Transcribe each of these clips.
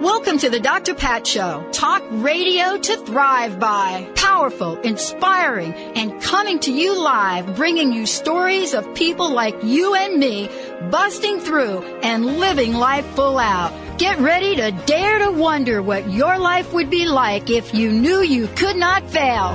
Welcome to the Dr. Pat Show. Talk radio to thrive by. Powerful, inspiring, and coming to you live, bringing you stories of people like you and me busting through and living life full out. Get ready to dare to wonder what your life would be like if you knew you could not fail.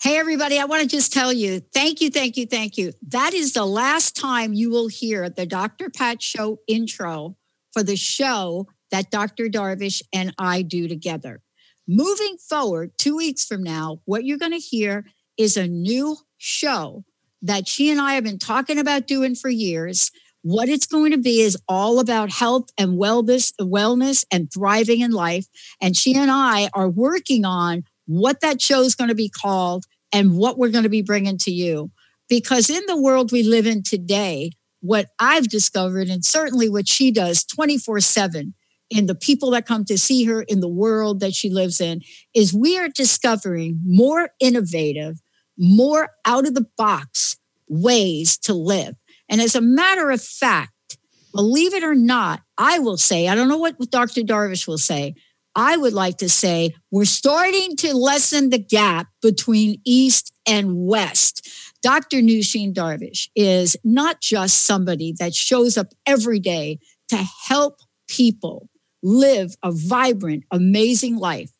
Hey, everybody, I want to just tell you thank you, thank you, thank you. That is the last time you will hear the Dr. Pat Show intro for the show that Dr. Darvish and I do together. Moving forward, two weeks from now, what you're going to hear is a new show that she and I have been talking about doing for years. What it's going to be is all about health and wellness, wellness and thriving in life. And she and I are working on what that show is going to be called and what we're going to be bringing to you. Because in the world we live in today, what I've discovered, and certainly what she does 24 7 in the people that come to see her in the world that she lives in, is we are discovering more innovative, more out of the box ways to live. And as a matter of fact, believe it or not, I will say, I don't know what Dr. Darvish will say. I would like to say we're starting to lessen the gap between East and West. Dr. Nooshin Darvish is not just somebody that shows up every day to help people live a vibrant, amazing life.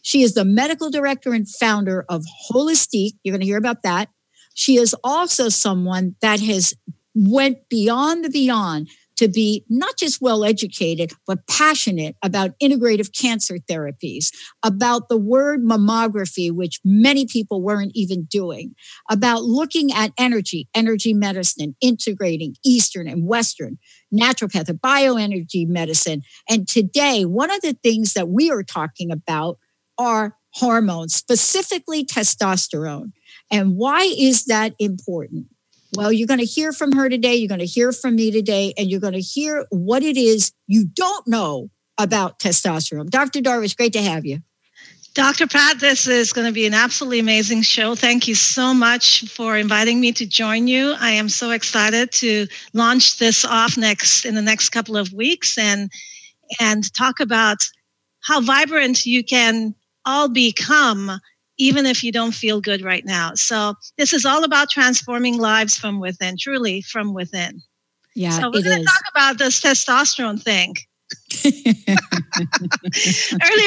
She is the medical director and founder of Holistique. You're going to hear about that. She is also someone that has went beyond the beyond to be not just well educated, but passionate about integrative cancer therapies, about the word mammography, which many people weren't even doing, about looking at energy, energy medicine, integrating Eastern and Western, naturopathic bioenergy medicine. And today, one of the things that we are talking about are hormones, specifically testosterone. And why is that important? Well, you're going to hear from her today. You're going to hear from me today, and you're going to hear what it is you don't know about testosterone. Dr. Darvish, great to have you. Dr. Pat, this is going to be an absolutely amazing show. Thank you so much for inviting me to join you. I am so excited to launch this off next in the next couple of weeks and and talk about how vibrant you can all become even if you don't feel good right now. So this is all about transforming lives from within, truly from within. Yeah, so we're going to talk about this testosterone thing. Earlier,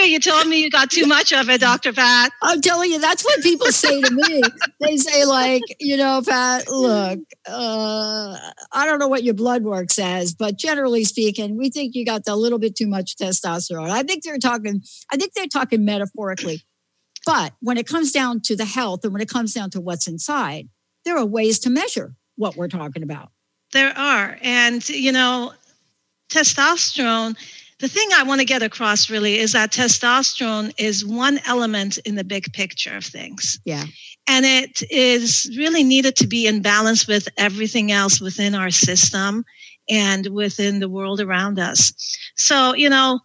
you told me you got too much of it, Dr. Pat. I'm telling you, that's what people say to me. they say, like, you know, Pat, look, uh, I don't know what your blood work says, but generally speaking, we think you got a little bit too much testosterone. I think they're talking, I think they're talking metaphorically. But when it comes down to the health and when it comes down to what's inside, there are ways to measure what we're talking about. There are. And, you know, testosterone, the thing I want to get across really is that testosterone is one element in the big picture of things. Yeah. And it is really needed to be in balance with everything else within our system and within the world around us. So, you know,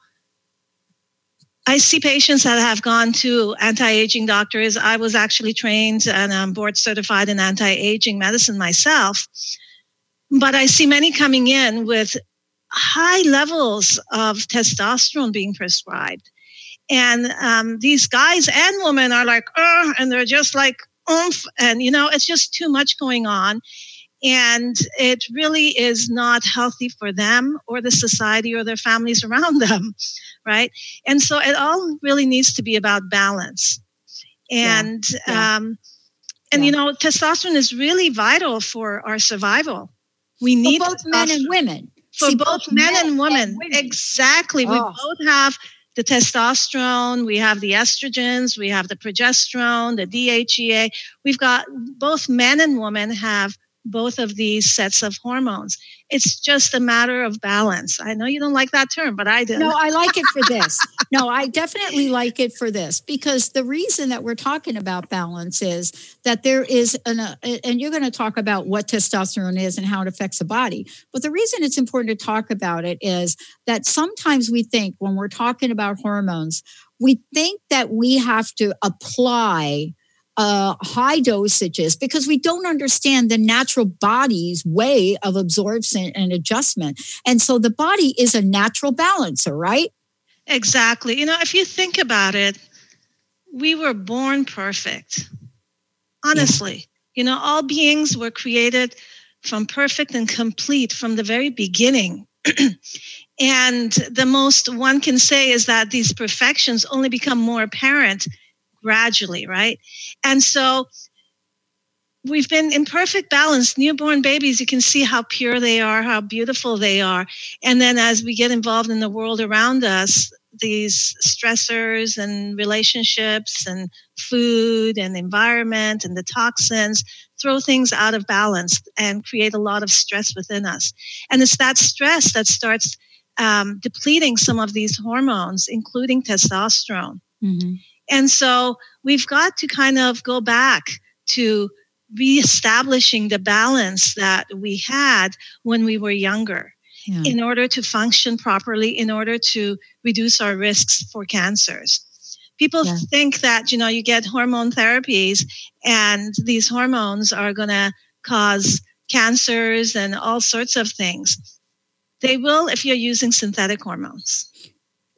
I see patients that have gone to anti-aging doctors. I was actually trained and I'm board certified in anti-aging medicine myself. But I see many coming in with high levels of testosterone being prescribed. And um, these guys and women are like, and they're just like, oomph. And, you know, it's just too much going on. And it really is not healthy for them or the society or their families around them right? And so it all really needs to be about balance. And yeah. Um, and yeah. you know, testosterone is really vital for our survival. We need for both men and women. For both, both, men, men and women. And women. Exactly. Oh. We both have the testosterone, we have the estrogens, we have the progesterone, the DHEA. We've got both men and women have both of these sets of hormones. It's just a matter of balance. I know you don't like that term, but I do. No, I like it for this. no, I definitely like it for this because the reason that we're talking about balance is that there is an, uh, and you're going to talk about what testosterone is and how it affects the body. But the reason it's important to talk about it is that sometimes we think when we're talking about hormones, we think that we have to apply uh, high dosages because we don't understand the natural body's way of absorption and adjustment. And so the body is a natural balancer, right? Exactly. You know, if you think about it, we were born perfect. Honestly, yeah. you know, all beings were created from perfect and complete from the very beginning. and the most one can say is that these perfections only become more apparent gradually, right? And so we've been in perfect balance. Newborn babies, you can see how pure they are, how beautiful they are. And then as we get involved in the world around us, these stressors and relationships and food and environment and the toxins throw things out of balance and create a lot of stress within us. And it's that stress that starts um, depleting some of these hormones, including testosterone. Mm-hmm. And so we've got to kind of go back to reestablishing the balance that we had when we were younger yeah. in order to function properly, in order to reduce our risks for cancers. People yeah. think that, you know, you get hormone therapies and these hormones are going to cause cancers and all sorts of things. They will if you're using synthetic hormones.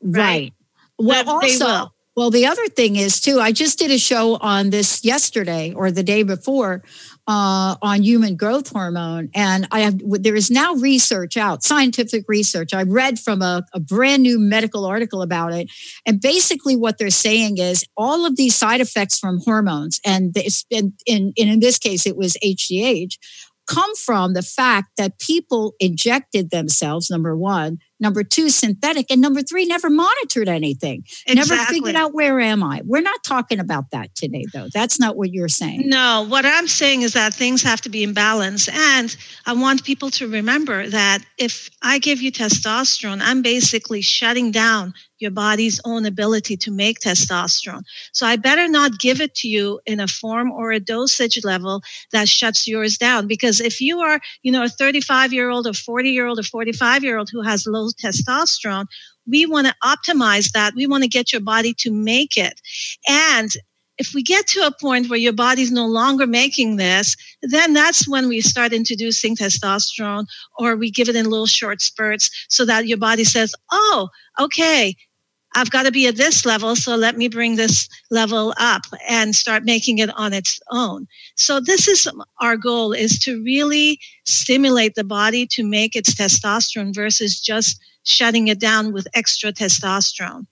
Right. right. Well, also, well, the other thing is too, I just did a show on this yesterday or the day before uh, on human growth hormone, and I have there is now research out, scientific research. I read from a, a brand new medical article about it, and basically what they're saying is all of these side effects from hormones, and it's been in, in in this case it was HGH, come from the fact that people injected themselves. Number one. Number two synthetic. And number three never monitored anything. Exactly. never figured out where am i. We're not talking about that today though. That's not what you're saying. No. What i'm saying is that things have to be in balance. And i want people to remember that if i give you testosterone i'm basically shutting down your body's own ability to make testosterone. So I better not give it to you in a form or a dosage level that shuts yours down. Because if you are, you know, a 35 year old or 40 year old or 45 year old who has low testosterone, we want to optimize that. We want to get your body to make it. And if we get to a point where your body's no longer making this, then that's when we start introducing testosterone or we give it in little short spurts so that your body says, oh, okay, I've got to be at this level, so let me bring this level up and start making it on its own. So this is our goal is to really stimulate the body to make its testosterone versus just shutting it down with extra testosterone.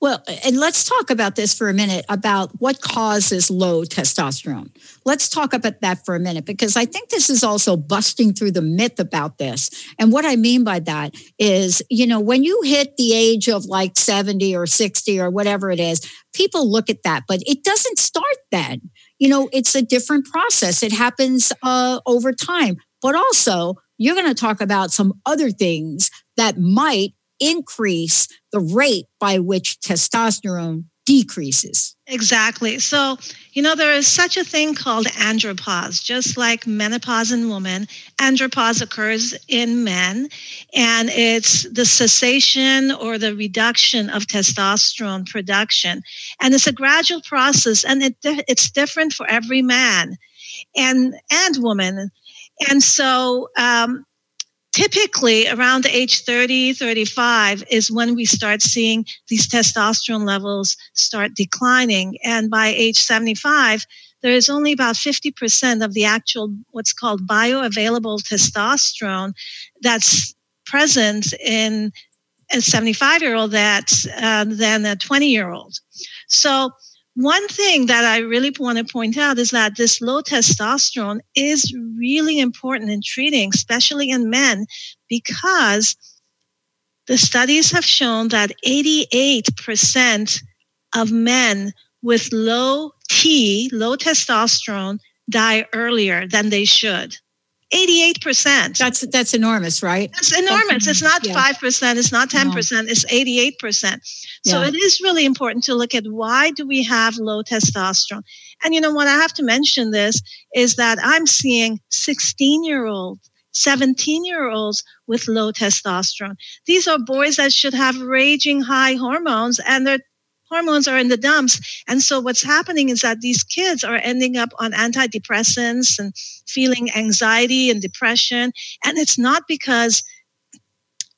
Well, and let's talk about this for a minute about what causes low testosterone. Let's talk about that for a minute because I think this is also busting through the myth about this. And what I mean by that is, you know, when you hit the age of like 70 or 60 or whatever it is, people look at that, but it doesn't start then. You know, it's a different process. It happens uh, over time. But also, you're going to talk about some other things that might increase the rate by which testosterone decreases. Exactly. So, you know, there is such a thing called andropause. Just like menopause in women, andropause occurs in men, and it's the cessation or the reduction of testosterone production. And it's a gradual process, and it, it's different for every man and, and woman. And so, um, typically around age 30 35 is when we start seeing these testosterone levels start declining. And by age 75 there is only about 50% of the actual what's called bioavailable testosterone that's present in a 75 year old that's uh, than a 20 year old so one thing that I really want to point out is that this low testosterone is really important in treating, especially in men, because the studies have shown that 88% of men with low T, low testosterone, die earlier than they should. 88%. That's that's enormous, right? It's enormous. It's not yeah. 5%, it's not 10%, no. it's 88%. So yeah. it is really important to look at why do we have low testosterone? And you know what I have to mention this is that I'm seeing 16-year-olds 17 year olds with low testosterone. These are boys that should have raging high hormones and their hormones are in the dumps. And so what's happening is that these kids are ending up on antidepressants and feeling anxiety and depression. And it's not because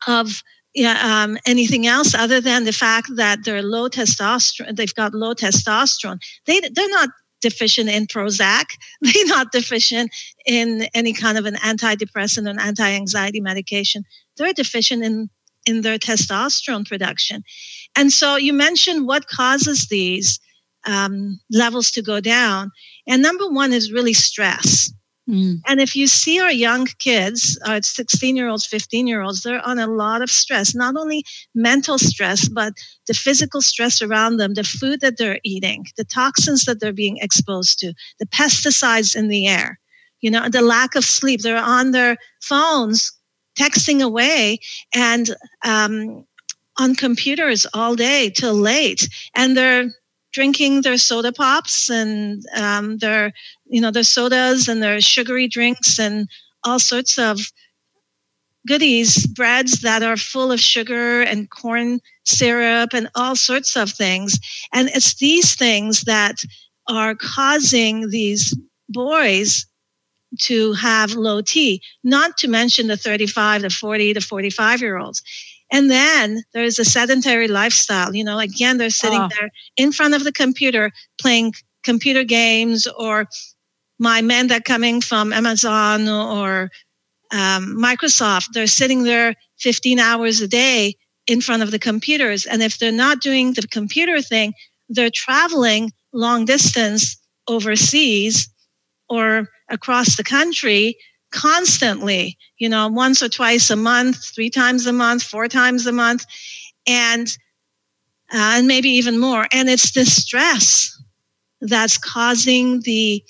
of yeah, um, anything else other than the fact that they're low testosterone, they've got low testosterone. They, they're not deficient in Prozac. They're not deficient in any kind of an antidepressant and anti-anxiety medication. They're deficient in in their testosterone production. And so you mentioned what causes these um, levels to go down. And number one is really stress. Mm. And if you see our young kids, our 16 year olds, 15 year olds, they're on a lot of stress, not only mental stress, but the physical stress around them, the food that they're eating, the toxins that they're being exposed to, the pesticides in the air, you know, the lack of sleep. They're on their phones texting away and um, on computers all day till late. And they're drinking their soda pops and um, their you know their sodas and their sugary drinks and all sorts of goodies breads that are full of sugar and corn syrup and all sorts of things and it's these things that are causing these boys to have low T, not to mention the 35 to 40 to 45 year olds. And then there's a sedentary lifestyle. You know, again, they're sitting oh. there in front of the computer playing computer games or my men that coming from Amazon or um, Microsoft, they're sitting there 15 hours a day in front of the computers. And if they're not doing the computer thing, they're traveling long distance overseas or across the country constantly, you know, once or twice a month, three times a month, four times a month, and uh, and maybe even more. And it's the stress that's causing the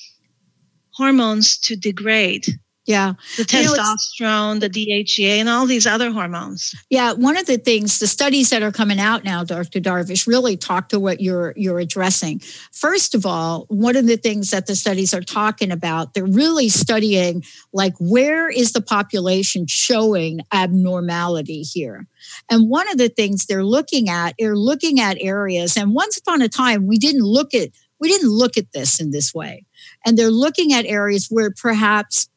hormones to degrade. Yeah. The testosterone, you know, the DHEA, and all these other hormones. Yeah. One of the things, the studies that are coming out now, Dr. Darvish, really talk to what you're you're addressing. First of all, one of the things that the studies are talking about, they're really studying like where is the population showing abnormality here? And one of the things they're looking at, they're looking at areas, and once upon a time, we didn't look at we didn't look at this in this way. And they're looking at areas where perhaps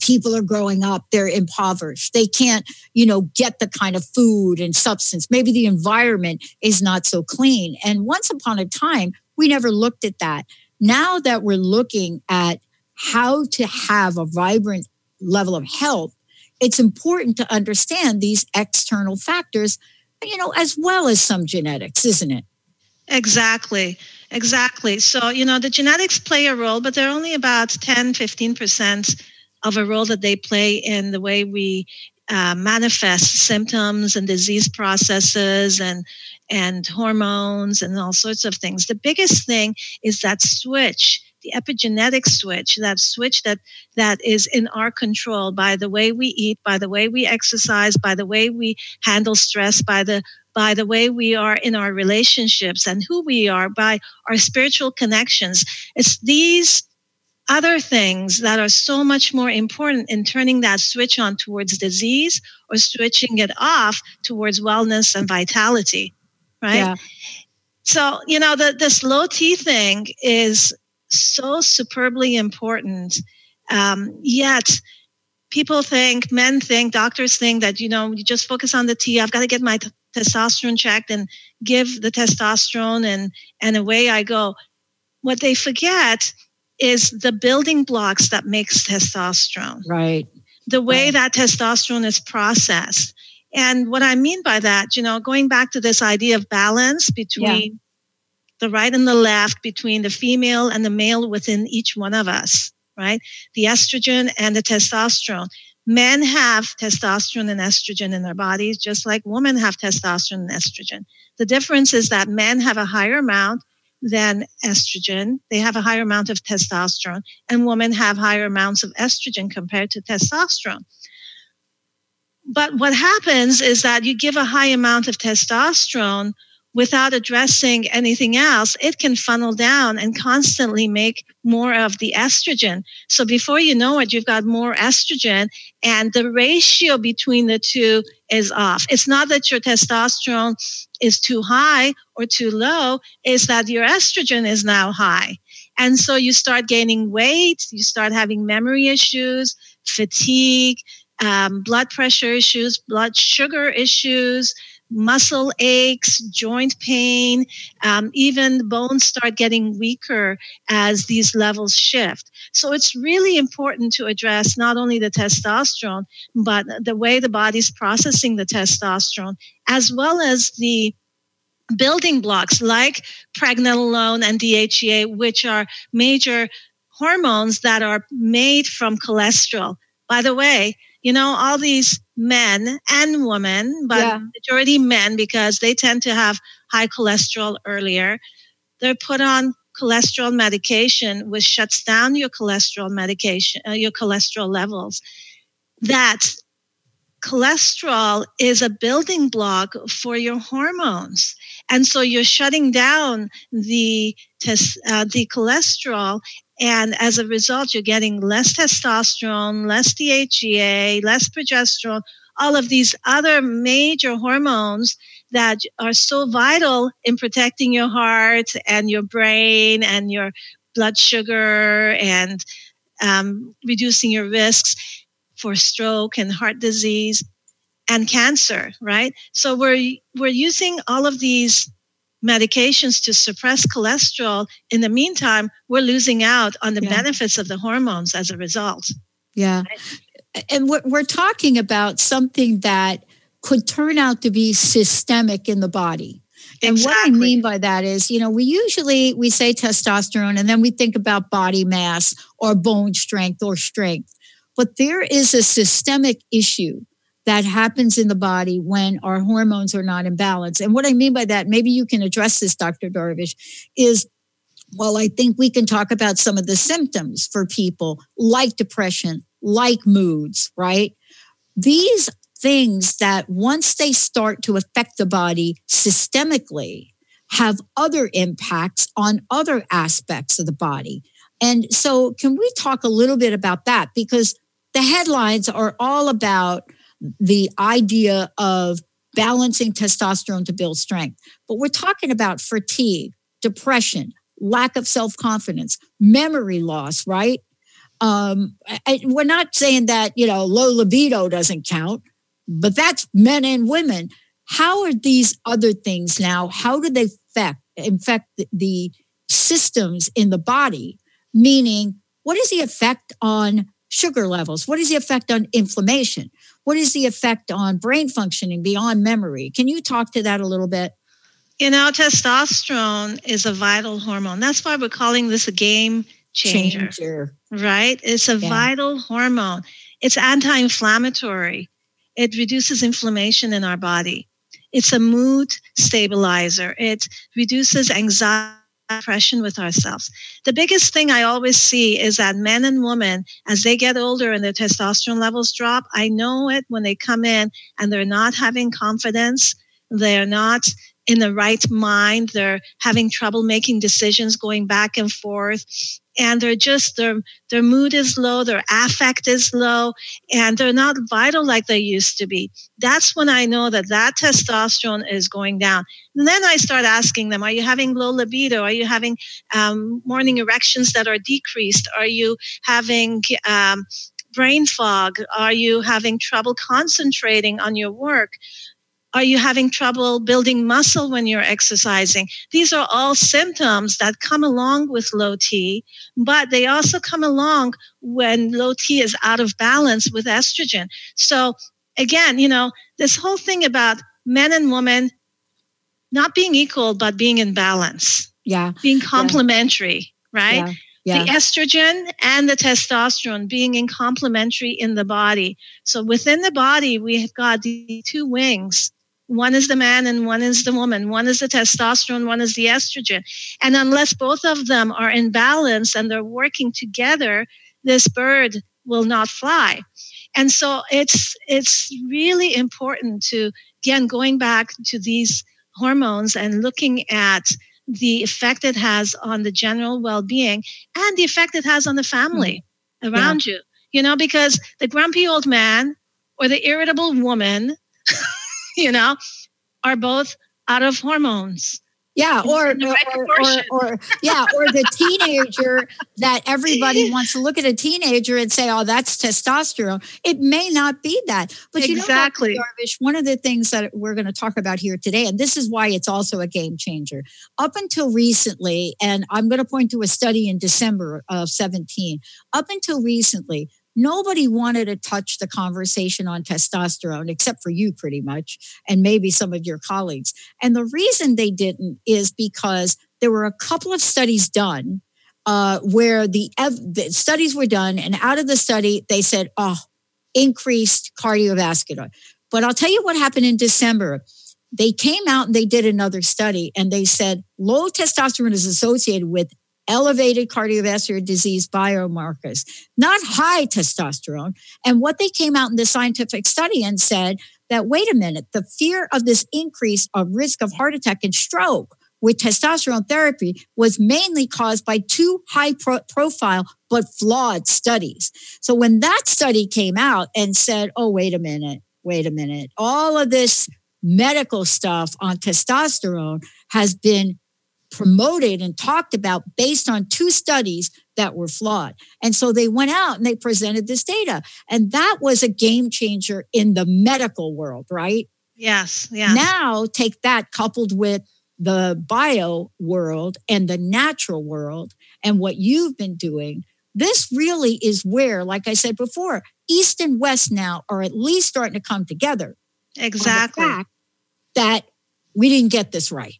people are growing up they're impoverished. They can't you know get the kind of food and substance. Maybe the environment is not so clean. And once upon a time we never looked at that. Now that we're looking at how to have a vibrant level of health it's important to understand these external factors you know as well as some genetics isn't it? Exactly. Exactly. So you know the genetics play a role but they're only about 10 15% of a role that they play in the way we uh, manifest symptoms and disease processes and and hormones and all sorts of things. The biggest thing is that switch, the epigenetic switch, that switch that that is in our control by the way we eat, by the way we exercise, by the way we handle stress, by the by the way we are in our relationships and who we are, by our spiritual connections. It's these other things that are so much more important in turning that switch on towards disease or switching it off towards wellness and vitality right? Yeah. so you know the, this low t thing is so superbly important. Um, yet people think men think doctors think that you know you just focus on the t i've got to get my t- testosterone checked and give the testosterone and and away i go. What they forget is the building blocks that makes testosterone. Right. The way right. that testosterone is processed. And what I mean by that, you know, going back to this idea of balance between yeah. the right and the left, between the female and the male within each one of us, right? The estrogen and the testosterone. Men have testosterone and estrogen in their bodies, just like women have testosterone and estrogen. The difference is that men have a higher amount than estrogen. They have a higher amount of testosterone, and women have higher amounts of estrogen compared to testosterone. But what happens is that you give a high amount of testosterone without addressing anything else, it can funnel down and constantly make more of the estrogen. So before you know it, you've got more estrogen and the ratio between the two is off. It's not that your testosterone is too high or too low, is that your estrogen is now high. And so you start gaining weight, you start having memory issues, fatigue, um, blood pressure issues, blood sugar issues, muscle aches, joint pain, um, even bones start getting weaker as these levels shift. So it's really important to address not only the testosterone, but the way the body's processing the testosterone, as well as the building blocks like pregnenolone and DHEA, which are major hormones that are made from cholesterol. By the way, you know, all these men and women, but yeah. majority men because they tend to have high cholesterol earlier. They're put on cholesterol medication, which shuts down your cholesterol medication, uh, your cholesterol levels. That cholesterol is a building block for your hormones. And so you're shutting down the, uh, the cholesterol and as a result, you're getting less testosterone, less DHEA, less progesterone, all of these other major hormones that are so vital in protecting your heart and your brain and your blood sugar and um, reducing your risks for stroke and heart disease and cancer, right? So we're we're using all of these medications to suppress cholesterol. In the meantime, we're losing out on the yeah. benefits of the hormones as a result. Yeah. And we're, we're talking about something that could turn out to be systemic in the body. And exactly. what I mean by that is, you know, we usually we say testosterone and then we think about body mass or bone strength or strength. But there is a systemic issue that happens in the body when our hormones are not in balance. And what I mean by that, maybe you can address this, Dr. Darvish, is well, I think we can talk about some of the symptoms for people like depression, like moods, right? These things that once they start to affect the body systemically have other impacts on other aspects of the body. And so, can we talk a little bit about that? Because the headlines are all about the idea of balancing testosterone to build strength. But we're talking about fatigue, depression, lack of self confidence, memory loss, right? Um, we're not saying that, you know, low libido doesn't count, but that's men and women. How are these other things now? How do they affect, infect the systems in the body? Meaning, what is the effect on sugar levels? What is the effect on inflammation? What is the effect on brain functioning beyond memory? Can you talk to that a little bit? You know, testosterone is a vital hormone. That's why we're calling this a game changer. changer. Right? It's a yeah. vital hormone. It's anti inflammatory, it reduces inflammation in our body. It's a mood stabilizer, it reduces anxiety depression with ourselves. The biggest thing I always see is that men and women, as they get older and their testosterone levels drop, I know it when they come in and they're not having confidence, they're not in the right mind, they're having trouble making decisions, going back and forth and they're just their their mood is low their affect is low and they're not vital like they used to be. That's when i know that that testosterone is going down. And then i start asking them are you having low libido? Are you having um, morning erections that are decreased? Are you having um, brain fog? Are you having trouble concentrating on your work are you having trouble building muscle when you're exercising? These are all symptoms that come along with low T, but they also come along when low T is out of balance with estrogen. So again, you know, this whole thing about men and women not being equal, but being in balance. Yeah. Being complementary, yeah. right? Yeah. Yeah. The estrogen and the testosterone being in complementary in the body. So within the body, we have got the two wings. One is the man and one is the woman. One is the testosterone, one is the estrogen. And unless both of them are in balance and they're working together, this bird will not fly. And so it's it's really important to again going back to these hormones and looking at the effect it has on the general well-being and the effect it has on the family mm. around yeah. you you know because the grumpy old man or the irritable woman you know are both out of hormones yeah, or or, or, or, yeah, or the teenager that everybody wants to look at a teenager and say, "Oh, that's testosterone." It may not be that, but exactly. you know, Darvish, one of the things that we're going to talk about here today, and this is why it's also a game changer. Up until recently, and I'm going to point to a study in December of 17. Up until recently, nobody wanted to touch the conversation on testosterone except for you pretty much and maybe some of your colleagues. And the reason they didn't is because there were a couple of studies done uh, where the, ev- the studies were done and out of the study they said oh increased cardiovascular. But i'll tell you what happened in december. They came out and they did another study and they said low testosterone is associated with elevated cardiovascular disease biomarkers, not high testosterone. And what they came out in the scientific study and said that, wait a minute, the fear of this increase of risk of heart attack and stroke with testosterone therapy was mainly caused by two high pro- profile but flawed studies. So when that study came out and said, oh, wait a minute, wait a minute, all of this medical stuff on testosterone has been promoted and talked about based on two studies that were flawed. And so they went out and they presented this data. And that was a game changer in the medical world, right? Yes. Yeah. Now take that coupled with the bio world and the natural world and what you've been doing. This really is where, like I said before, East and West now are at least starting to come together. Exactly. that we didn't get this right.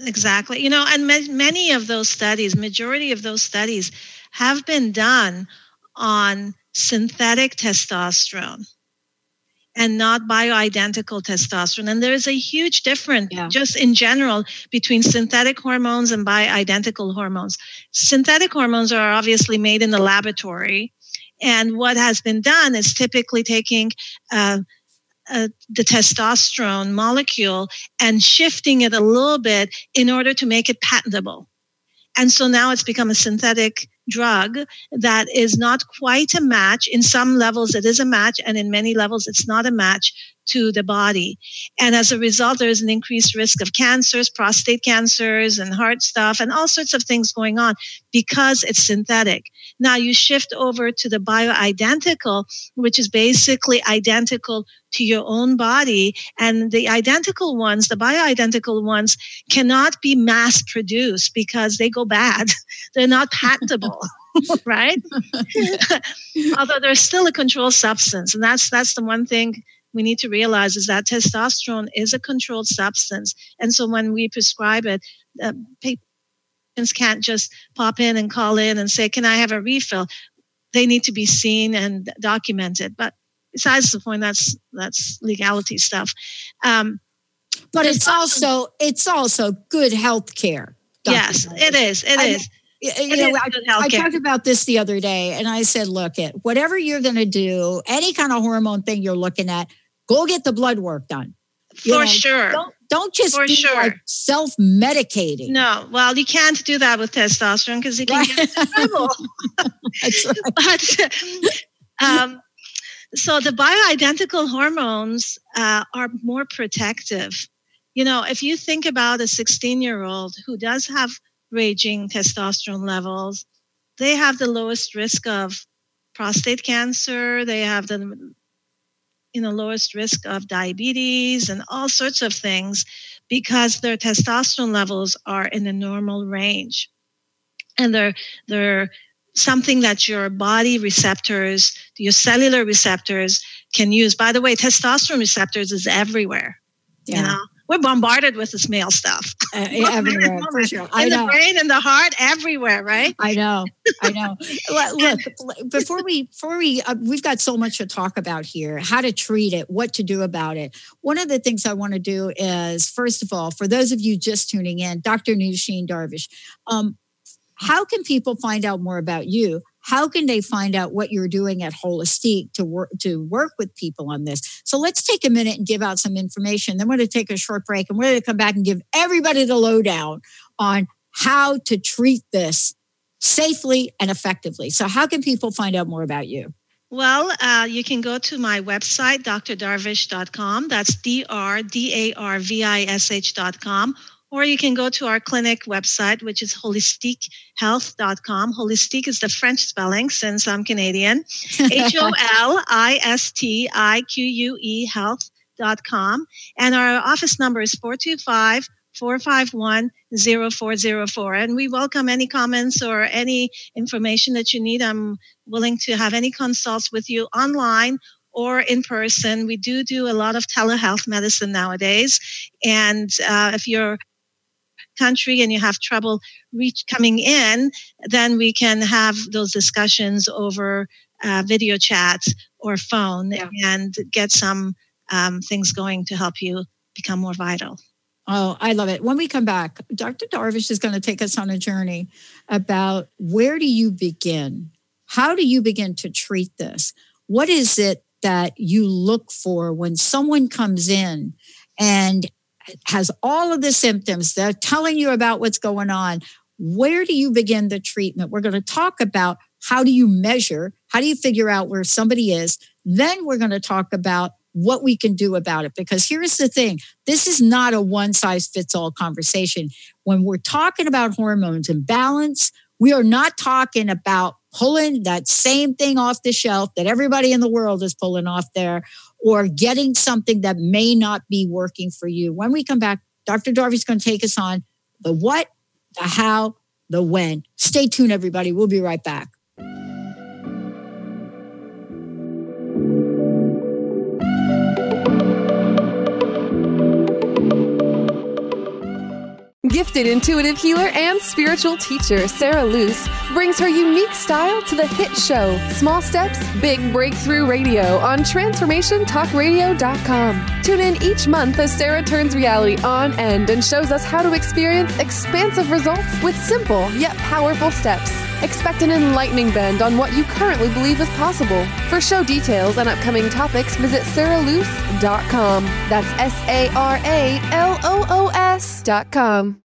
Exactly. You know, and many of those studies, majority of those studies have been done on synthetic testosterone and not bioidentical testosterone. And there is a huge difference yeah. just in general between synthetic hormones and bioidentical hormones. Synthetic hormones are obviously made in the laboratory. And what has been done is typically taking uh, uh, the testosterone molecule and shifting it a little bit in order to make it patentable. And so now it's become a synthetic drug that is not quite a match. In some levels, it is a match, and in many levels, it's not a match to the body. And as a result, there is an increased risk of cancers, prostate cancers, and heart stuff, and all sorts of things going on because it's synthetic. Now you shift over to the bioidentical, which is basically identical to your own body. And the identical ones, the bioidentical ones, cannot be mass produced because they go bad. They're not patentable. right although there's still a controlled substance and that's that's the one thing we need to realize is that testosterone is a controlled substance. And so when we prescribe it, uh, patients can't just pop in and call in and say, Can I have a refill? They need to be seen and documented. But besides the point, that's that's legality stuff. Um, but it's also it's also good health care. Yes, it is. It I, is. You know, I, I, talked about this the other day, and I said, "Look, at whatever you're going to do, any kind of hormone thing you're looking at, Go get the blood work done. You For know, sure. Don't, don't just For be sure. like self-medicating. No, well, you can't do that with testosterone because you can right. get into trouble. But um, so the bioidentical hormones uh, are more protective. You know, if you think about a 16-year-old who does have raging testosterone levels, they have the lowest risk of prostate cancer. They have the you know lowest risk of diabetes and all sorts of things because their testosterone levels are in the normal range and they're they're something that your body receptors your cellular receptors can use by the way testosterone receptors is everywhere yeah. you know we're bombarded with this male stuff uh, everywhere for sure. In I know. the brain and the heart, everywhere, right? I know. I know. Look, before we before we uh, we've got so much to talk about here. How to treat it, what to do about it. One of the things I want to do is, first of all, for those of you just tuning in, Dr. Nooshin Darvish, um, how can people find out more about you? How can they find out what you're doing at Holistique to work to work with people on this? So let's take a minute and give out some information. Then we're going to take a short break and we're going to come back and give everybody the lowdown on how to treat this safely and effectively. So how can people find out more about you? Well, uh, you can go to my website, drdarvish.com. That's D R D A R V I S H.com or you can go to our clinic website, which is holistiquehealth.com. Holistique is the French spelling since I'm Canadian. H O L I S T I Q U E health.com. And our office number is 425 451 0404. And we welcome any comments or any information that you need. I'm willing to have any consults with you online or in person. We do do a lot of telehealth medicine nowadays. And uh, if you're country and you have trouble reach coming in, then we can have those discussions over uh, video chats or phone yeah. and get some um, things going to help you become more vital. Oh, I love it. When we come back, Dr. Darvish is going to take us on a journey about where do you begin? How do you begin to treat this? What is it that you look for when someone comes in and has all of the symptoms. They're telling you about what's going on. Where do you begin the treatment? We're going to talk about how do you measure? How do you figure out where somebody is? Then we're going to talk about what we can do about it. Because here's the thing this is not a one size fits all conversation. When we're talking about hormones and balance, we are not talking about pulling that same thing off the shelf that everybody in the world is pulling off there or getting something that may not be working for you. When we come back, Dr. Darvish going to take us on the what, the how, the when. Stay tuned, everybody. We'll be right back. Gifted intuitive healer and spiritual teacher Sara Loos brings her unique style to the hit show Small Steps, Big Breakthrough Radio on TransformationTalkRadio.com. Tune in each month as Sarah turns reality on end and shows us how to experience expansive results with simple yet powerful steps. Expect an enlightening bend on what you currently believe is possible. For show details and upcoming topics, visit saraloos.com. That's S A R A L O O S.com.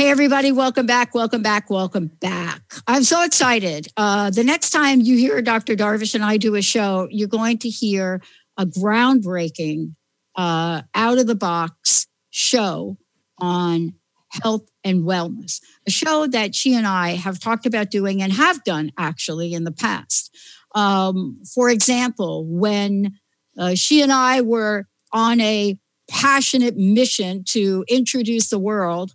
Hey, everybody, welcome back, welcome back, welcome back. I'm so excited. Uh, the next time you hear Dr. Darvish and I do a show, you're going to hear a groundbreaking, uh, out of the box show on health and wellness, a show that she and I have talked about doing and have done actually in the past. Um, for example, when uh, she and I were on a passionate mission to introduce the world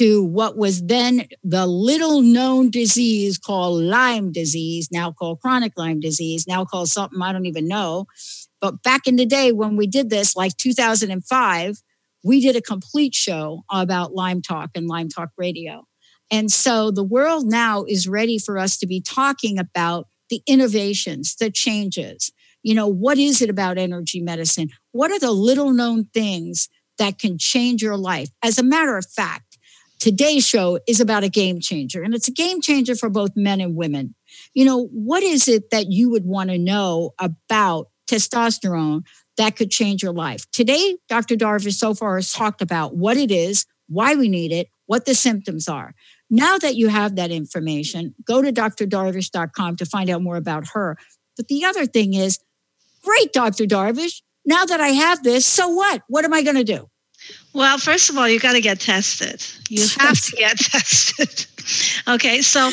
to what was then the little known disease called Lyme disease, now called chronic Lyme disease, now called something I don't even know. But back in the day when we did this, like 2005, we did a complete show about Lyme Talk and Lyme Talk Radio. And so the world now is ready for us to be talking about the innovations, the changes. You know, what is it about energy medicine? What are the little known things that can change your life? As a matter of fact, today's show is about a game changer, and it's a game changer for both men and women. You know, what is it that you would want to know about testosterone that could change your life? Today, Dr. Darvish so far has talked about what it is, why we need it, what the symptoms are. Now that you have that information, go to drdarvish.com to find out more about her. But the other thing is, great, Dr. Darvish. Now that I have this, so what? What am I going to do? Well, first of all, you got to get tested. You have to get tested. okay, so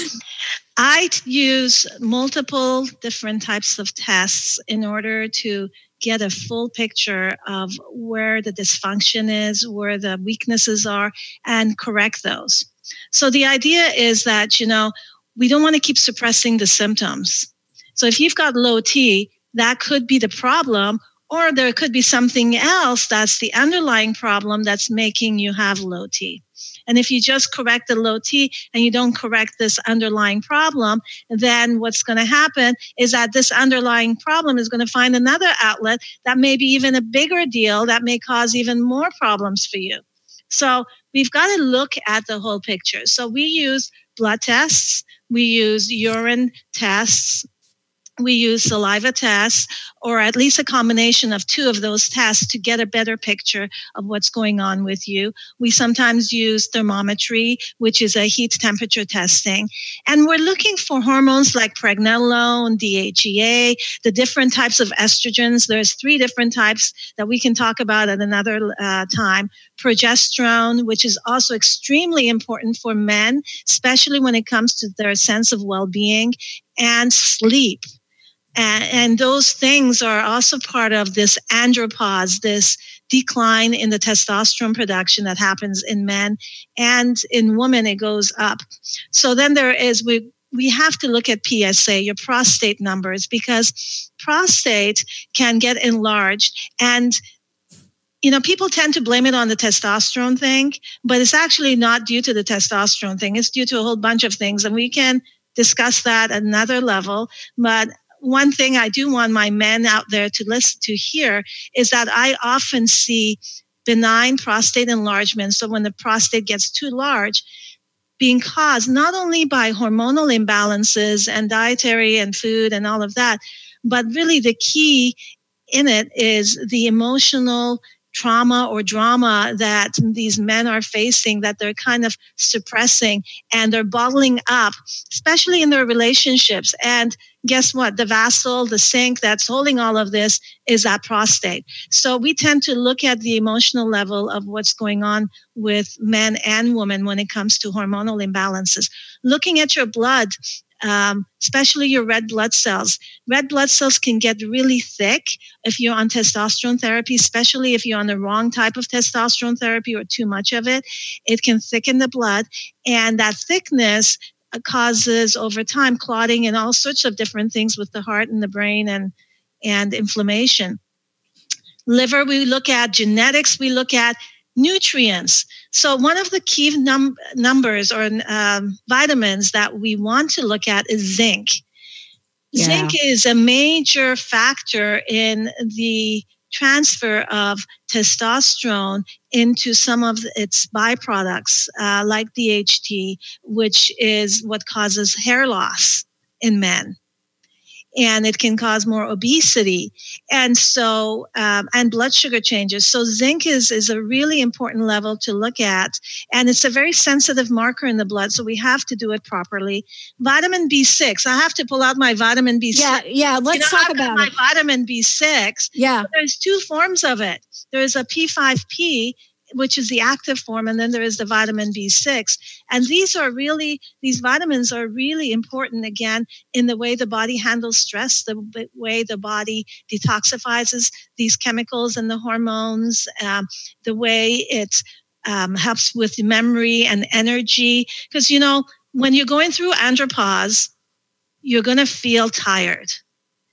I use multiple different types of tests in order to get a full picture of where the dysfunction is, where the weaknesses are, and correct those. So the idea is that, you know, we don't want to keep suppressing the symptoms. So if you've got low T, that could be the problem, or there could be something else that's the underlying problem that's making you have low T. And if you just correct the low T and you don't correct this underlying problem, then what's going to happen is that this underlying problem is going to find another outlet that may be even a bigger deal that may cause even more problems for you. So we've got to look at the whole picture. So we use blood tests, we use urine tests, we use saliva tests or at least a combination of two of those tests to get a better picture of what's going on with you. We sometimes use thermometry, which is a heat temperature testing. And we're looking for hormones like pregnenolone, DHEA, the different types of estrogens. There's three different types that we can talk about at another uh, time. Progesterone, which is also extremely important for men, especially when it comes to their sense of well being, and sleep and, and those things are also part of this andropause, this decline in the testosterone production that happens in men and in women, it goes up. So then there is, we, we have to look at PSA, your prostate numbers, because prostate can get enlarged and you know, people tend to blame it on the testosterone thing, but it's actually not due to the testosterone thing. It's due to a whole bunch of things, and we can discuss that at another level. But one thing I do want my men out there to listen to hear is that I often see benign prostate enlargement. So when the prostate gets too large, being caused not only by hormonal imbalances and dietary and food and all of that, but really the key in it is the emotional trauma or drama that these men are facing that they're kind of suppressing and they're bottling up, especially in their relationships. And guess what? The vessel, the sink that's holding all of this is that prostate. So we tend to look at the emotional level of what's going on with men and women when it comes to hormonal imbalances. Looking at your blood um, especially your red blood cells. Red blood cells can get really thick if you're on testosterone therapy, especially if you're on the wrong type of testosterone therapy or too much of it. It can thicken the blood, and that thickness causes over time clotting and all sorts of different things with the heart and the brain and and inflammation. Liver, we look at genetics, we look at nutrients. So, one of the key num- numbers or um, vitamins that we want to look at is zinc. Yeah. Zinc is a major factor in the transfer of testosterone into some of its byproducts, uh, like DHT, which is what causes hair loss in men and it can cause more obesity. And so um, and blood sugar changes. So zinc is is a really important level to look at and it's a very sensitive marker in the blood so we have to do it properly. Vitamin b6 i have to pull out my vitamin b6 yeah yeah let's you know, talk about my vitamin b6 yeah. there's two forms of it. There's a p5p which is the active form, and then there is the vitamin B6. And these are really, these vitamins are really important again in the way the body handles stress, the way the body detoxifies these chemicals and the hormones, um, the way it um, helps with memory and energy. Because, you know, when you're going through andropause, you're going to feel tired.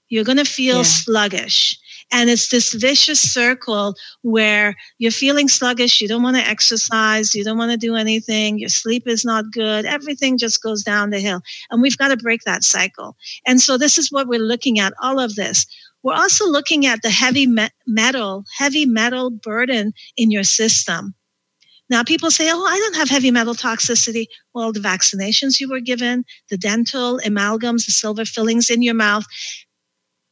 You're going to feel yeah. sluggish and it's this vicious circle where you're feeling sluggish, you don't want to exercise, you don't want to do anything, your sleep is not good, everything just goes down the hill. And we've got to break that cycle. And so this is what we're looking at all of this. We're also looking at the heavy metal, heavy metal burden in your system. Now, people say, oh, I don't have heavy metal toxicity. Well, the vaccinations you were given, the dental amalgams, the silver fillings in your mouth,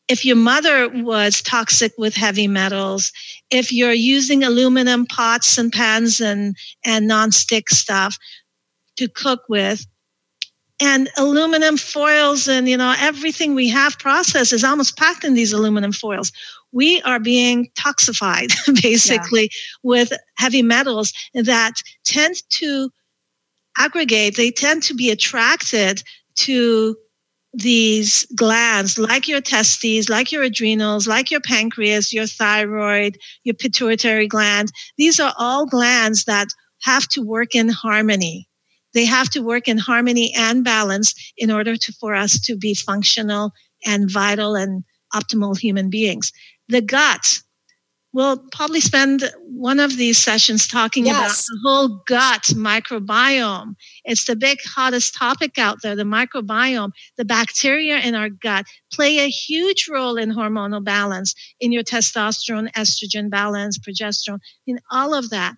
if your mother was toxic with heavy metals, if you're using aluminum pots and pans and, and nonstick stuff to cook with, and aluminum foils and you know everything we have processed is almost packed in these aluminum foils we are being toxified basically yeah. with heavy metals that tend to aggregate they tend to be attracted to these glands, like your testes, like your adrenals, like your pancreas, your thyroid, your pituitary gland, these are all glands that have to work in harmony. They have to work in harmony and balance in order to, for us to be functional and vital and optimal human beings. The gut, we'll probably spend one of these sessions talking yes. about the whole gut microbiome. It's the big hottest topic out there, the microbiome. The bacteria in our gut play a huge role in hormonal balance, in your testosterone, estrogen balance, progesterone, in all of that.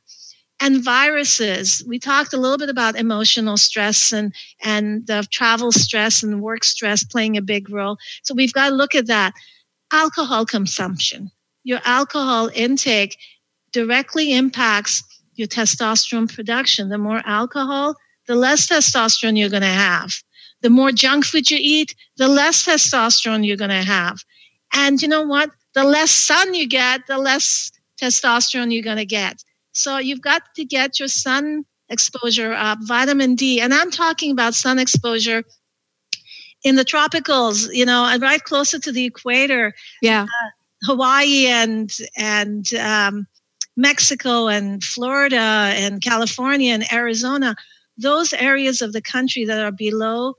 And viruses. We talked a little bit about emotional stress and, and the travel stress and work stress playing a big role. So we've got to look at that. Alcohol consumption your alcohol intake directly impacts your testosterone production. The more alcohol, the less testosterone you're going to have. The more junk food you eat, the less testosterone you're going to have. And you know what? The less sun you get, the less testosterone you're going to get. So you've got to get your sun exposure up, vitamin D. And I'm talking about sun exposure in the tropicals, you know, and right closer to the equator. Yeah. Uh, Hawaii and and um, Mexico and Florida and California and Arizona, those areas of the country that are below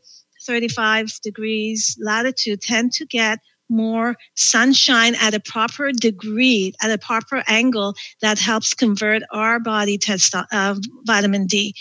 35 degrees latitude tend to get more sunshine at a proper degree, at a proper angle that helps convert our body to uh, vitamin D.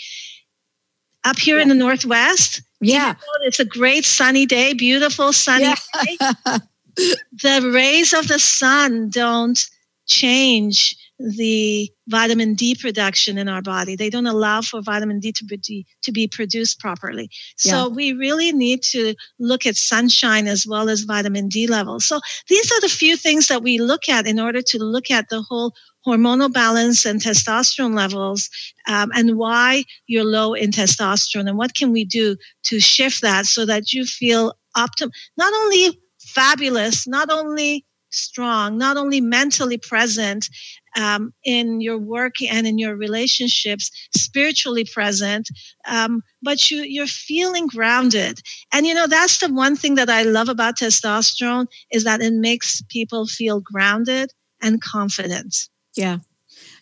Up here yeah. in the Northwest, yeah, it's a great sunny day, beautiful sunny yeah. day. the rays of the sun don't change the vitamin D production in our body. They don't allow for vitamin D to be, to be produced properly. So yeah. we really need to look at sunshine as well as vitamin D levels. So these are the few things that we look at in order to look at the whole hormonal balance and testosterone levels um, and why you're low in testosterone and what can we do to shift that so that you feel optimal not only fabulous, not only strong, not only mentally present um, in your work and in your relationships, spiritually present, um, but you, you're feeling grounded. And you know, that's the one thing that I love about testosterone is that it makes people feel grounded and confident. Yeah.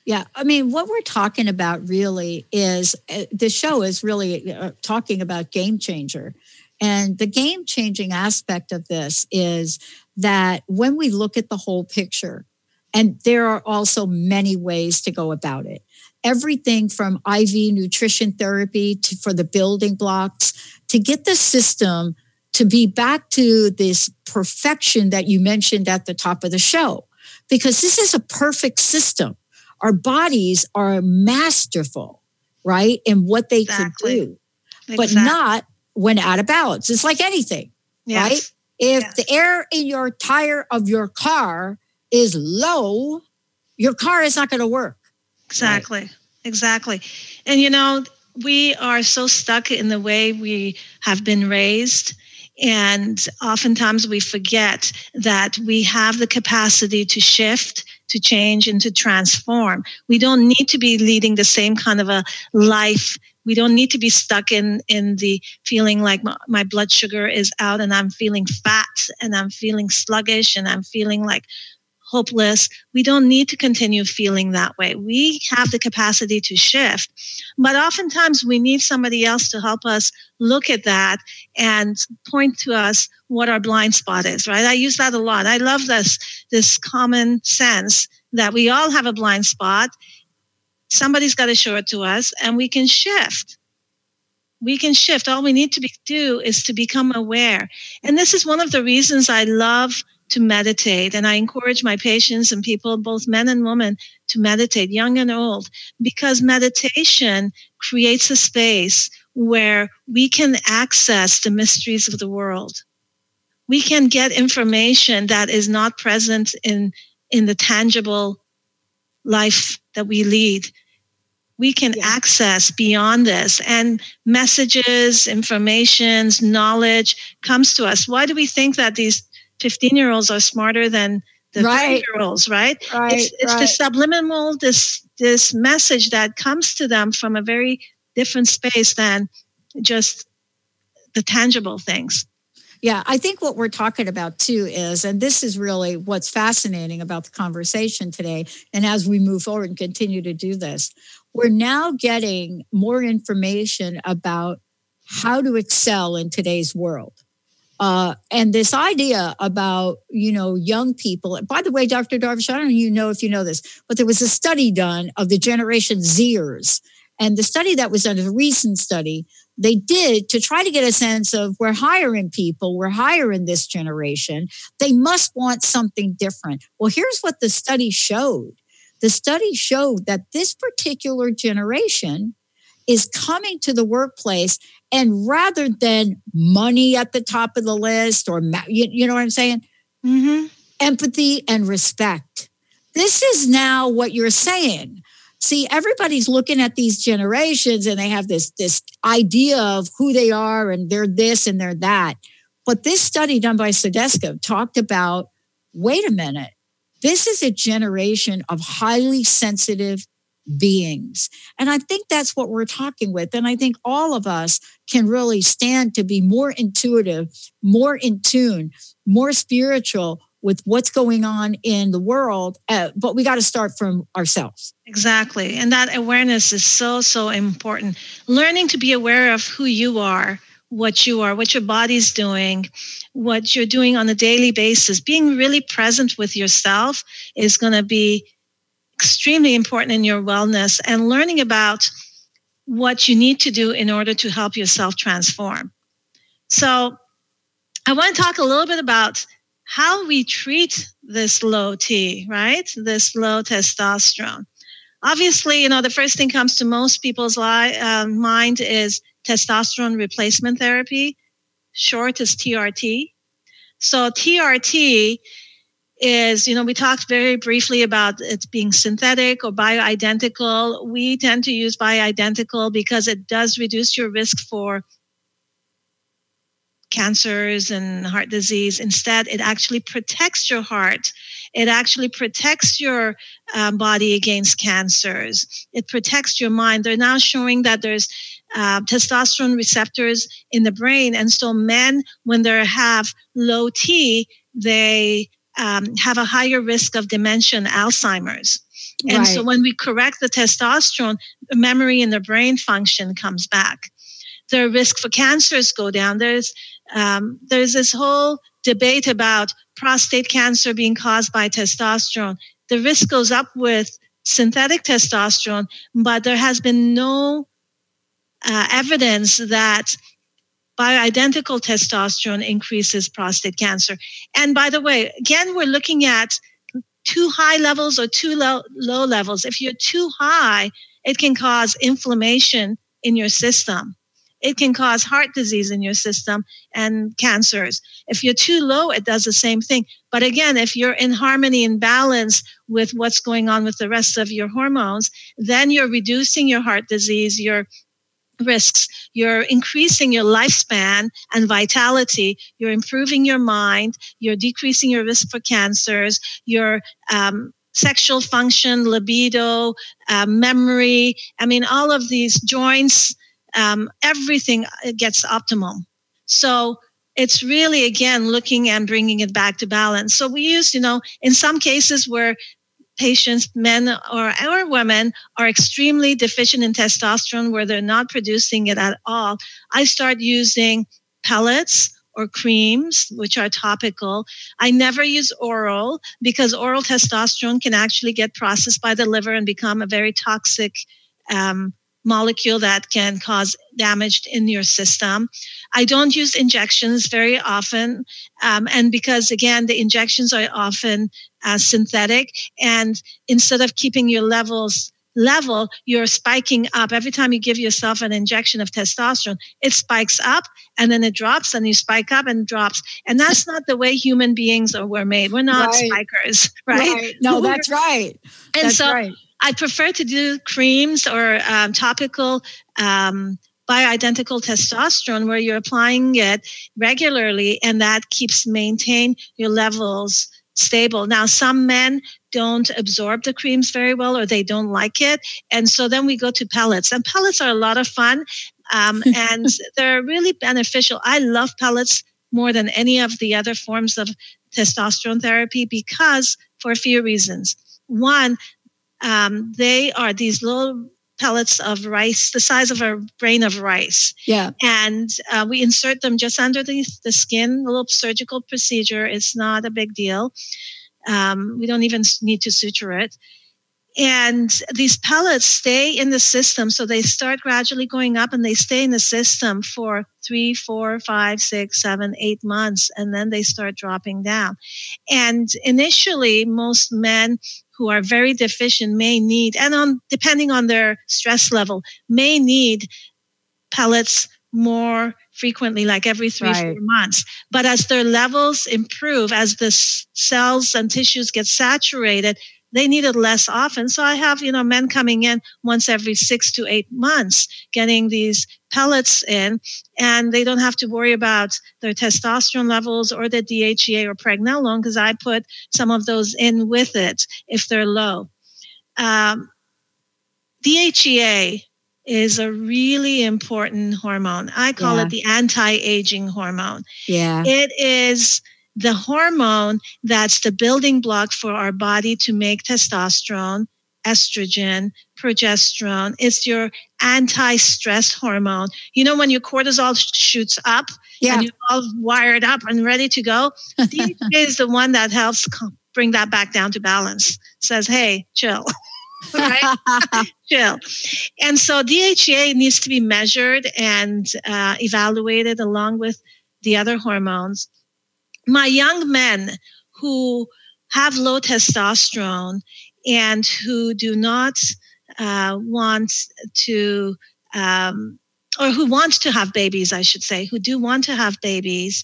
Yeah, I mean, what we're talking about really is uh, the show is really uh, talking about game changer. And the game changing aspect of this is that when we look at the whole picture, and there are also many ways to go about it. Everything from IV nutrition therapy to for the building blocks to get the system to be back to this perfection that you mentioned at the top of the show. Because this is a perfect system. Our bodies are masterful, right? In what they exactly. can do, exactly. but not when out of balance. It's like anything, yes. right? If yes. the air in your tire of your car is low, your car is not going to work. Exactly. Right? Exactly. And you know, we are so stuck in the way we have been raised. And oftentimes we forget that we have the capacity to shift, to change, and to transform. We don't need to be leading the same kind of a life. We don't need to be stuck in, in the feeling like my, my blood sugar is out and I'm feeling fat and I'm feeling sluggish and I'm feeling like hopeless. We don't need to continue feeling that way. We have the capacity to shift. But oftentimes we need somebody else to help us look at that and point to us what our blind spot is, right? I use that a lot. I love this, this common sense that we all have a blind spot. Somebody's got to show it to us and we can shift we can shift. All we need to be, do is to become aware. And this is one of the reasons I love to meditate. And I encourage my patients and people, both men and women, to meditate, young and old, because meditation creates a space where we can access the mysteries of the world. We can get information that is not present in, in the tangible life that we lead. We can yeah. access beyond this and messages, informations, knowledge comes to us. Why do we think that these 15 year olds are smarter than the right. year olds, right? right it's, it's right. the subliminal, this, this message that comes to them from a very different space than just the tangible things. Yeah, I think what we're talking about too is, and this is really what's fascinating about the conversation today. And as we move forward and continue to do this, we're now getting more information about how to excel in today's world. Uh, and this idea about you know young people. By the way, Dr. Darvish, I don't you know if you know this, but there was a study done of the Generation Zers, and the study that was done, a recent study, they did to try to get a sense of we're hiring people, we're hiring this generation. They must want something different. Well, here's what the study showed. The study showed that this particular generation is coming to the workplace and rather than money at the top of the list or you, you know what i'm saying? Mm-hmm. empathy and respect. This is now what you're saying. See everybody's looking at these generations and they have this this idea of who they are and they're this and they're that. But this study done by Sadowski talked about wait a minute this is a generation of highly sensitive beings. And I think that's what we're talking with. And I think all of us can really stand to be more intuitive, more in tune, more spiritual with what's going on in the world. Uh, but we got to start from ourselves. Exactly. And that awareness is so, so important. Learning to be aware of who you are. What you are, what your body's doing, what you're doing on a daily basis, being really present with yourself is going to be extremely important in your wellness and learning about what you need to do in order to help yourself transform. So, I want to talk a little bit about how we treat this low T, right? This low testosterone. Obviously, you know, the first thing comes to most people's li- uh, mind is testosterone replacement therapy, short is TRT. So, TRT is, you know, we talked very briefly about it being synthetic or bioidentical. We tend to use bioidentical because it does reduce your risk for cancers and heart disease. Instead, it actually protects your heart. It actually protects your um, body against cancers. It protects your mind. They're now showing that there's uh, testosterone receptors in the brain. And so men, when they have low T, they um, have a higher risk of dementia and Alzheimer's. And Right. so when we correct the testosterone, the memory and the brain function comes back. The risk for cancers go down. There's um, there's this whole debate about prostate cancer being caused by testosterone. The risk goes up with synthetic testosterone, but there has been no uh, evidence that bioidentical testosterone increases prostate cancer. And by the way, again, we're looking at too high levels or too low, low levels. If you're too high, it can cause inflammation in your system. It can cause heart disease in your system and cancers. If you're too low, it does the same thing. But again, if you're in harmony and balance with what's going on with the rest of your hormones, then you're reducing your heart disease, your risks. You're increasing your lifespan and vitality. You're improving your mind. You're decreasing your risk for cancers. Your um, sexual function, libido, uh, memory. I mean, all of these joints, um, everything gets optimum. So it's really again looking and bringing it back to balance. So we use, you know, in some cases where patients, men or, or women, are extremely deficient in testosterone where they're not producing it at all, I start using pellets or creams, which are topical. I never use oral because oral testosterone can actually get processed by the liver and become a very toxic um, molecule that can cause damage in your system. I don't use injections very often. Um, and because, again, the injections are often uh, synthetic, and instead of keeping your levels level, you're spiking up. Every time you give yourself an injection of testosterone, it spikes up and then it drops and you spike up and drops. And that's not the way human beings are were made. We're not Right. spikers, right? Right. No, We're- that's right. and That's so right. I prefer to do creams or um, topical um, bioidentical testosterone where you're applying it regularly and that keeps maintain your levels stable. Now, some men don't absorb the creams very well or they don't like it. And so then we go to pellets. And pellets are a lot of fun um, and they're really beneficial. I love pellets more than any of the other forms of testosterone therapy because for a few reasons. One, um, they are these little pellets of rice, the size of a grain of rice. Yeah. And uh, we insert them just underneath the, skin, a little surgical procedure. It's not a big deal. Um, we don't even need to suture it. And these pellets stay in the system. So they start gradually going up and they stay in the system for three, four, five, six, seven, eight months. And then they start dropping down. And initially, most men who are very deficient may need, and on depending on their stress level, may need pellets more frequently, like every three, Right. four months. But as their levels improve, as the cells and tissues get saturated, they need it less often. So I have, you know, men coming in once every six to eight months getting these pellets in, and they don't have to worry about their testosterone levels or the DHEA or pregnenolone because I put some of those in with it if they're low. Um, DHEA is a really important hormone. I call Yeah. it the anti-aging hormone. Yeah. It is the hormone that's the building block for our body to make testosterone, estrogen, progesterone. It's your anti-stress hormone. You know when your cortisol shoots up Yeah. and you're all wired up and ready to go? DHA is the one that helps bring that back down to balance. Says, "Hey, chill." right? chill. And so DHEA needs to be measured and uh, evaluated along with the other hormones. My young men who have low testosterone and who do not uh, want to, um, or who want to have babies, I should say, who do want to have babies,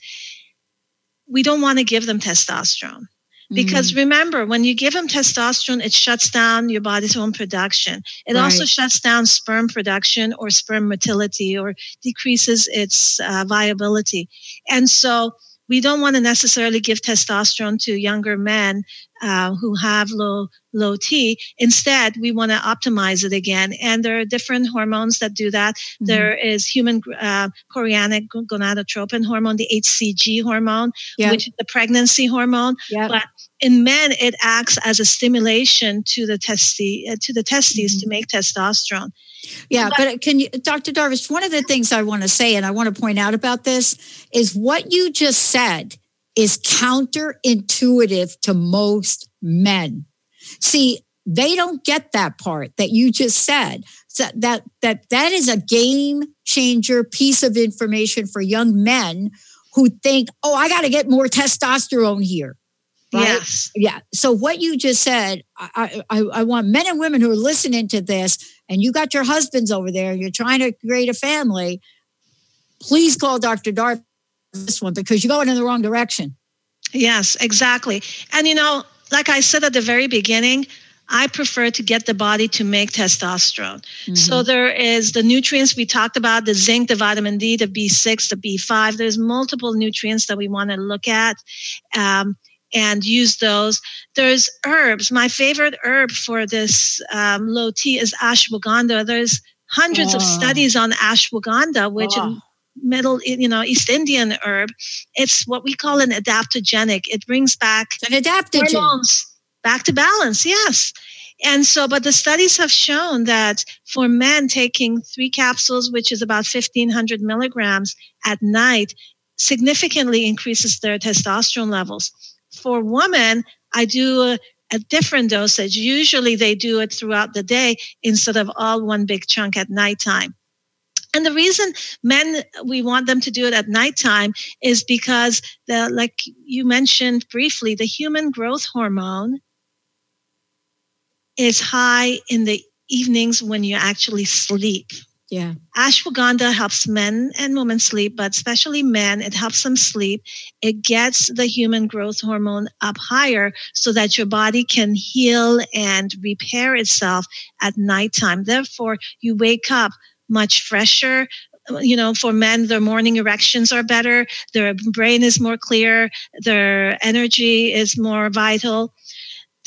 we don't want to give them testosterone. Because remember, when you give them testosterone, it shuts down your body's own production. It also shuts down sperm production or sperm motility or decreases its uh, viability. And so we don't want to necessarily give testosterone to younger men uh, who have low low T. Instead, we want to optimize it again. And there are different hormones that do that. Mm-hmm. There is human uh, chorionic gonadotropin hormone, the HCG hormone, yep. which is the pregnancy hormone. Yep. But in men, it acts as a stimulation to the testes uh, to the testes mm-hmm. to make testosterone. Yeah, but, but uh, can you, Dr. Darvish? One of the things I want to say, and I want to point out about this, is what you just said is counterintuitive to most men. See, they don't get that part that you just said. So that that that is a game changer piece of information for young men who think, "Oh, I got to get more testosterone here." Right? Yes. Yeah. So what you just said, I, I I want men and women who are listening to this, and you got your husbands over there, you're trying to create a family. Please call Dr. Darvish this one because you're going in the wrong direction. Yes, exactly. And you know, like I said at the very beginning, I prefer to get the body to make testosterone. Mm-hmm. So there is the nutrients we talked about, the zinc, the vitamin D, the B6, the B5. There's multiple nutrients that we want to look at. Um, and use those. There's herbs. My favorite herb for this um, low T is ashwagandha. There's hundreds oh. of studies on ashwagandha, which oh middle you know east indian herb it's what we call an adaptogenic it brings back an adaptogen hormones back to balance yes and so but the studies have shown that for men taking three capsules which is about 1500 milligrams at night significantly increases their testosterone levels for women i do a, a different dosage usually they do it throughout the day instead of all one big chunk at nighttime and the reason men we want them to do it at nighttime is because the like you mentioned briefly, the human growth hormone is high in the evenings when you actually sleep. Yeah. Ashwagandha helps men and women sleep, but especially men, it helps them sleep. It gets the human growth hormone up higher so that your body can heal and repair itself at nighttime. Therefore, you wake up much fresher you know, for men, their morning erections are better, their brain is more clear, their energy is more vital.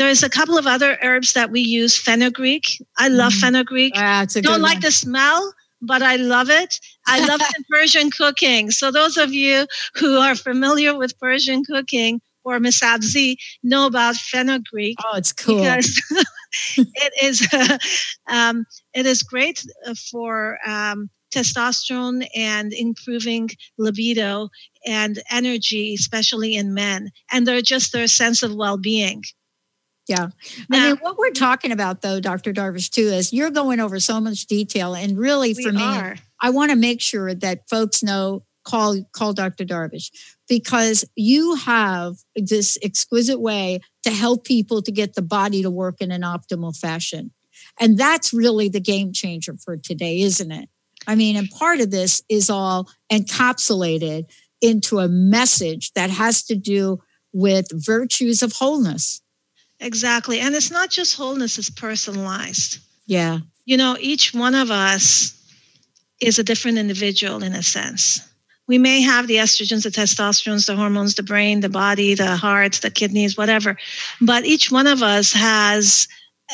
There's a couple of other herbs that we use. Fenugreek. I love mm. fenugreek. Ah, it's a Don't like the smell, but I love it. I love it in Persian cooking. So those of you who are familiar with Persian cooking or misabzi know about fenugreek. Oh, it's cool. Because it is uh, um, it is great for um, testosterone and improving libido and energy, especially in men, and they're just their sense of well being. Yeah. I mean, what we're talking about, though, Dr. Darvish, too, is you're going over so much detail. And really, for me, are. I want to make sure that folks know call call Dr. Darvish because you have this exquisite way to help people to get the body to work in an optimal fashion. And that's really the game changer for today, isn't it? I mean, and part of this is all encapsulated into a message that has to do with virtues of wholeness. Exactly. And it's not just wholeness, it's personalized. Yeah. You know, each one of us is a different individual in a sense we may have the estrogens, the testosterones, the hormones, the brain, the body, the heart, the kidneys, whatever. But each one of us has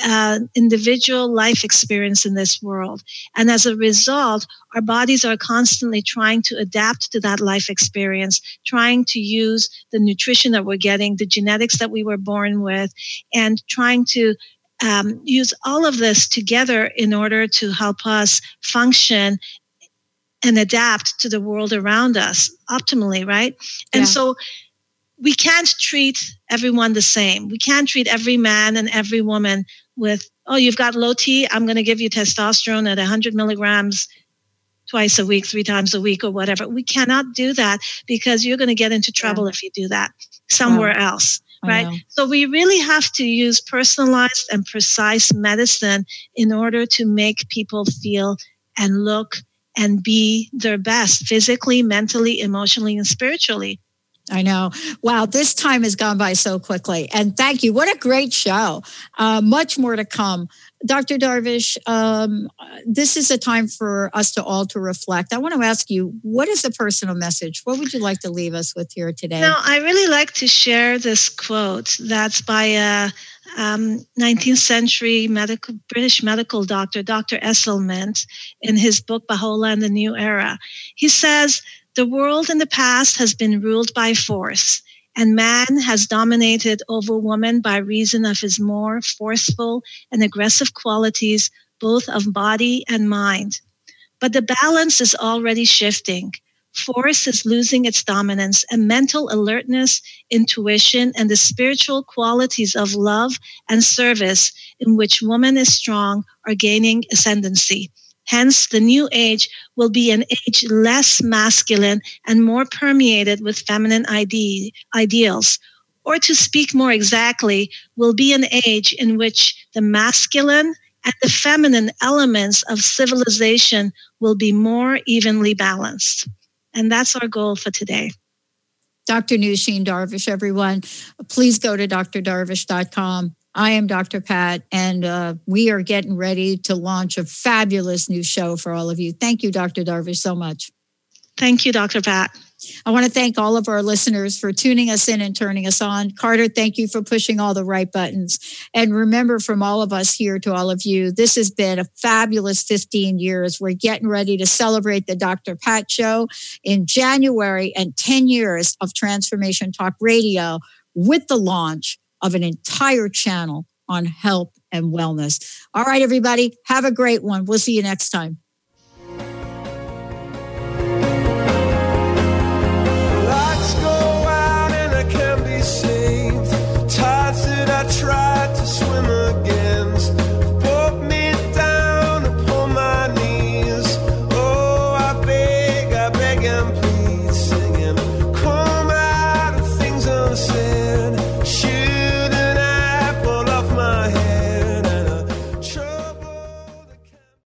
an individual life experience in this world. And as a result, our bodies are constantly trying to adapt to that life experience, trying to use the nutrition that we're getting, the genetics that we were born with, and trying to um, use all of this together in order to help us function and adapt to the world around us optimally, right? And yeah. so we can't treat everyone the same. We can't treat every man and every woman with, oh, you've got low T, I'm going to give you testosterone at 100 milligrams twice a week, three times a week, or whatever. We cannot do that because you're going to get into trouble yeah. if you do that somewhere else. Right. So we really have to use personalized and precise medicine in order to make people feel and look and be their best physically, mentally, emotionally, and spiritually. I know. Wow, this time has gone by so quickly. And thank you. What a great show. Uh, much more to come. Dr. Darvish, um, this is a time for us to all to reflect. I want to ask you, what is a personal message? What would you like to leave us with here today? Now, I really like to share this quote that's by a um, 19th century medical British medical doctor, Dr. Esslemont, in his book Baha'u'llah and the New Era. He says, "The world in the past has been ruled by force." and man has dominated over woman by reason of his more forceful and aggressive qualities, both of body and mind. But the balance is already shifting. Force is losing its dominance, and mental alertness, intuition, and the spiritual qualities of love and service, in which woman is strong, are gaining ascendancy. Hence, the new age will be an age less masculine and more permeated with feminine ide- ideals. Or to speak more exactly, will be an age in which the masculine and the feminine elements of civilization will be more evenly balanced. And that's our goal for today. Dr. Nooshin Darvish, everyone, please go to drdarvish.com I am Dr. Pat, and uh, we are getting ready to launch a fabulous new show for all of you. Thank you, Dr. Darvish, so much. Thank you, Dr. Pat. I want to thank all of our listeners for tuning us in and turning us on. Carter, thank you for pushing all the right buttons. And remember, from all of us here to all of you, this has been a fabulous 15 years. We're getting ready to celebrate the Dr. Pat Show in January and 10 years of Transformation Talk Radio with the launch of an entire channel on health and wellness. All right, everybody, have a great one. We'll see you next time.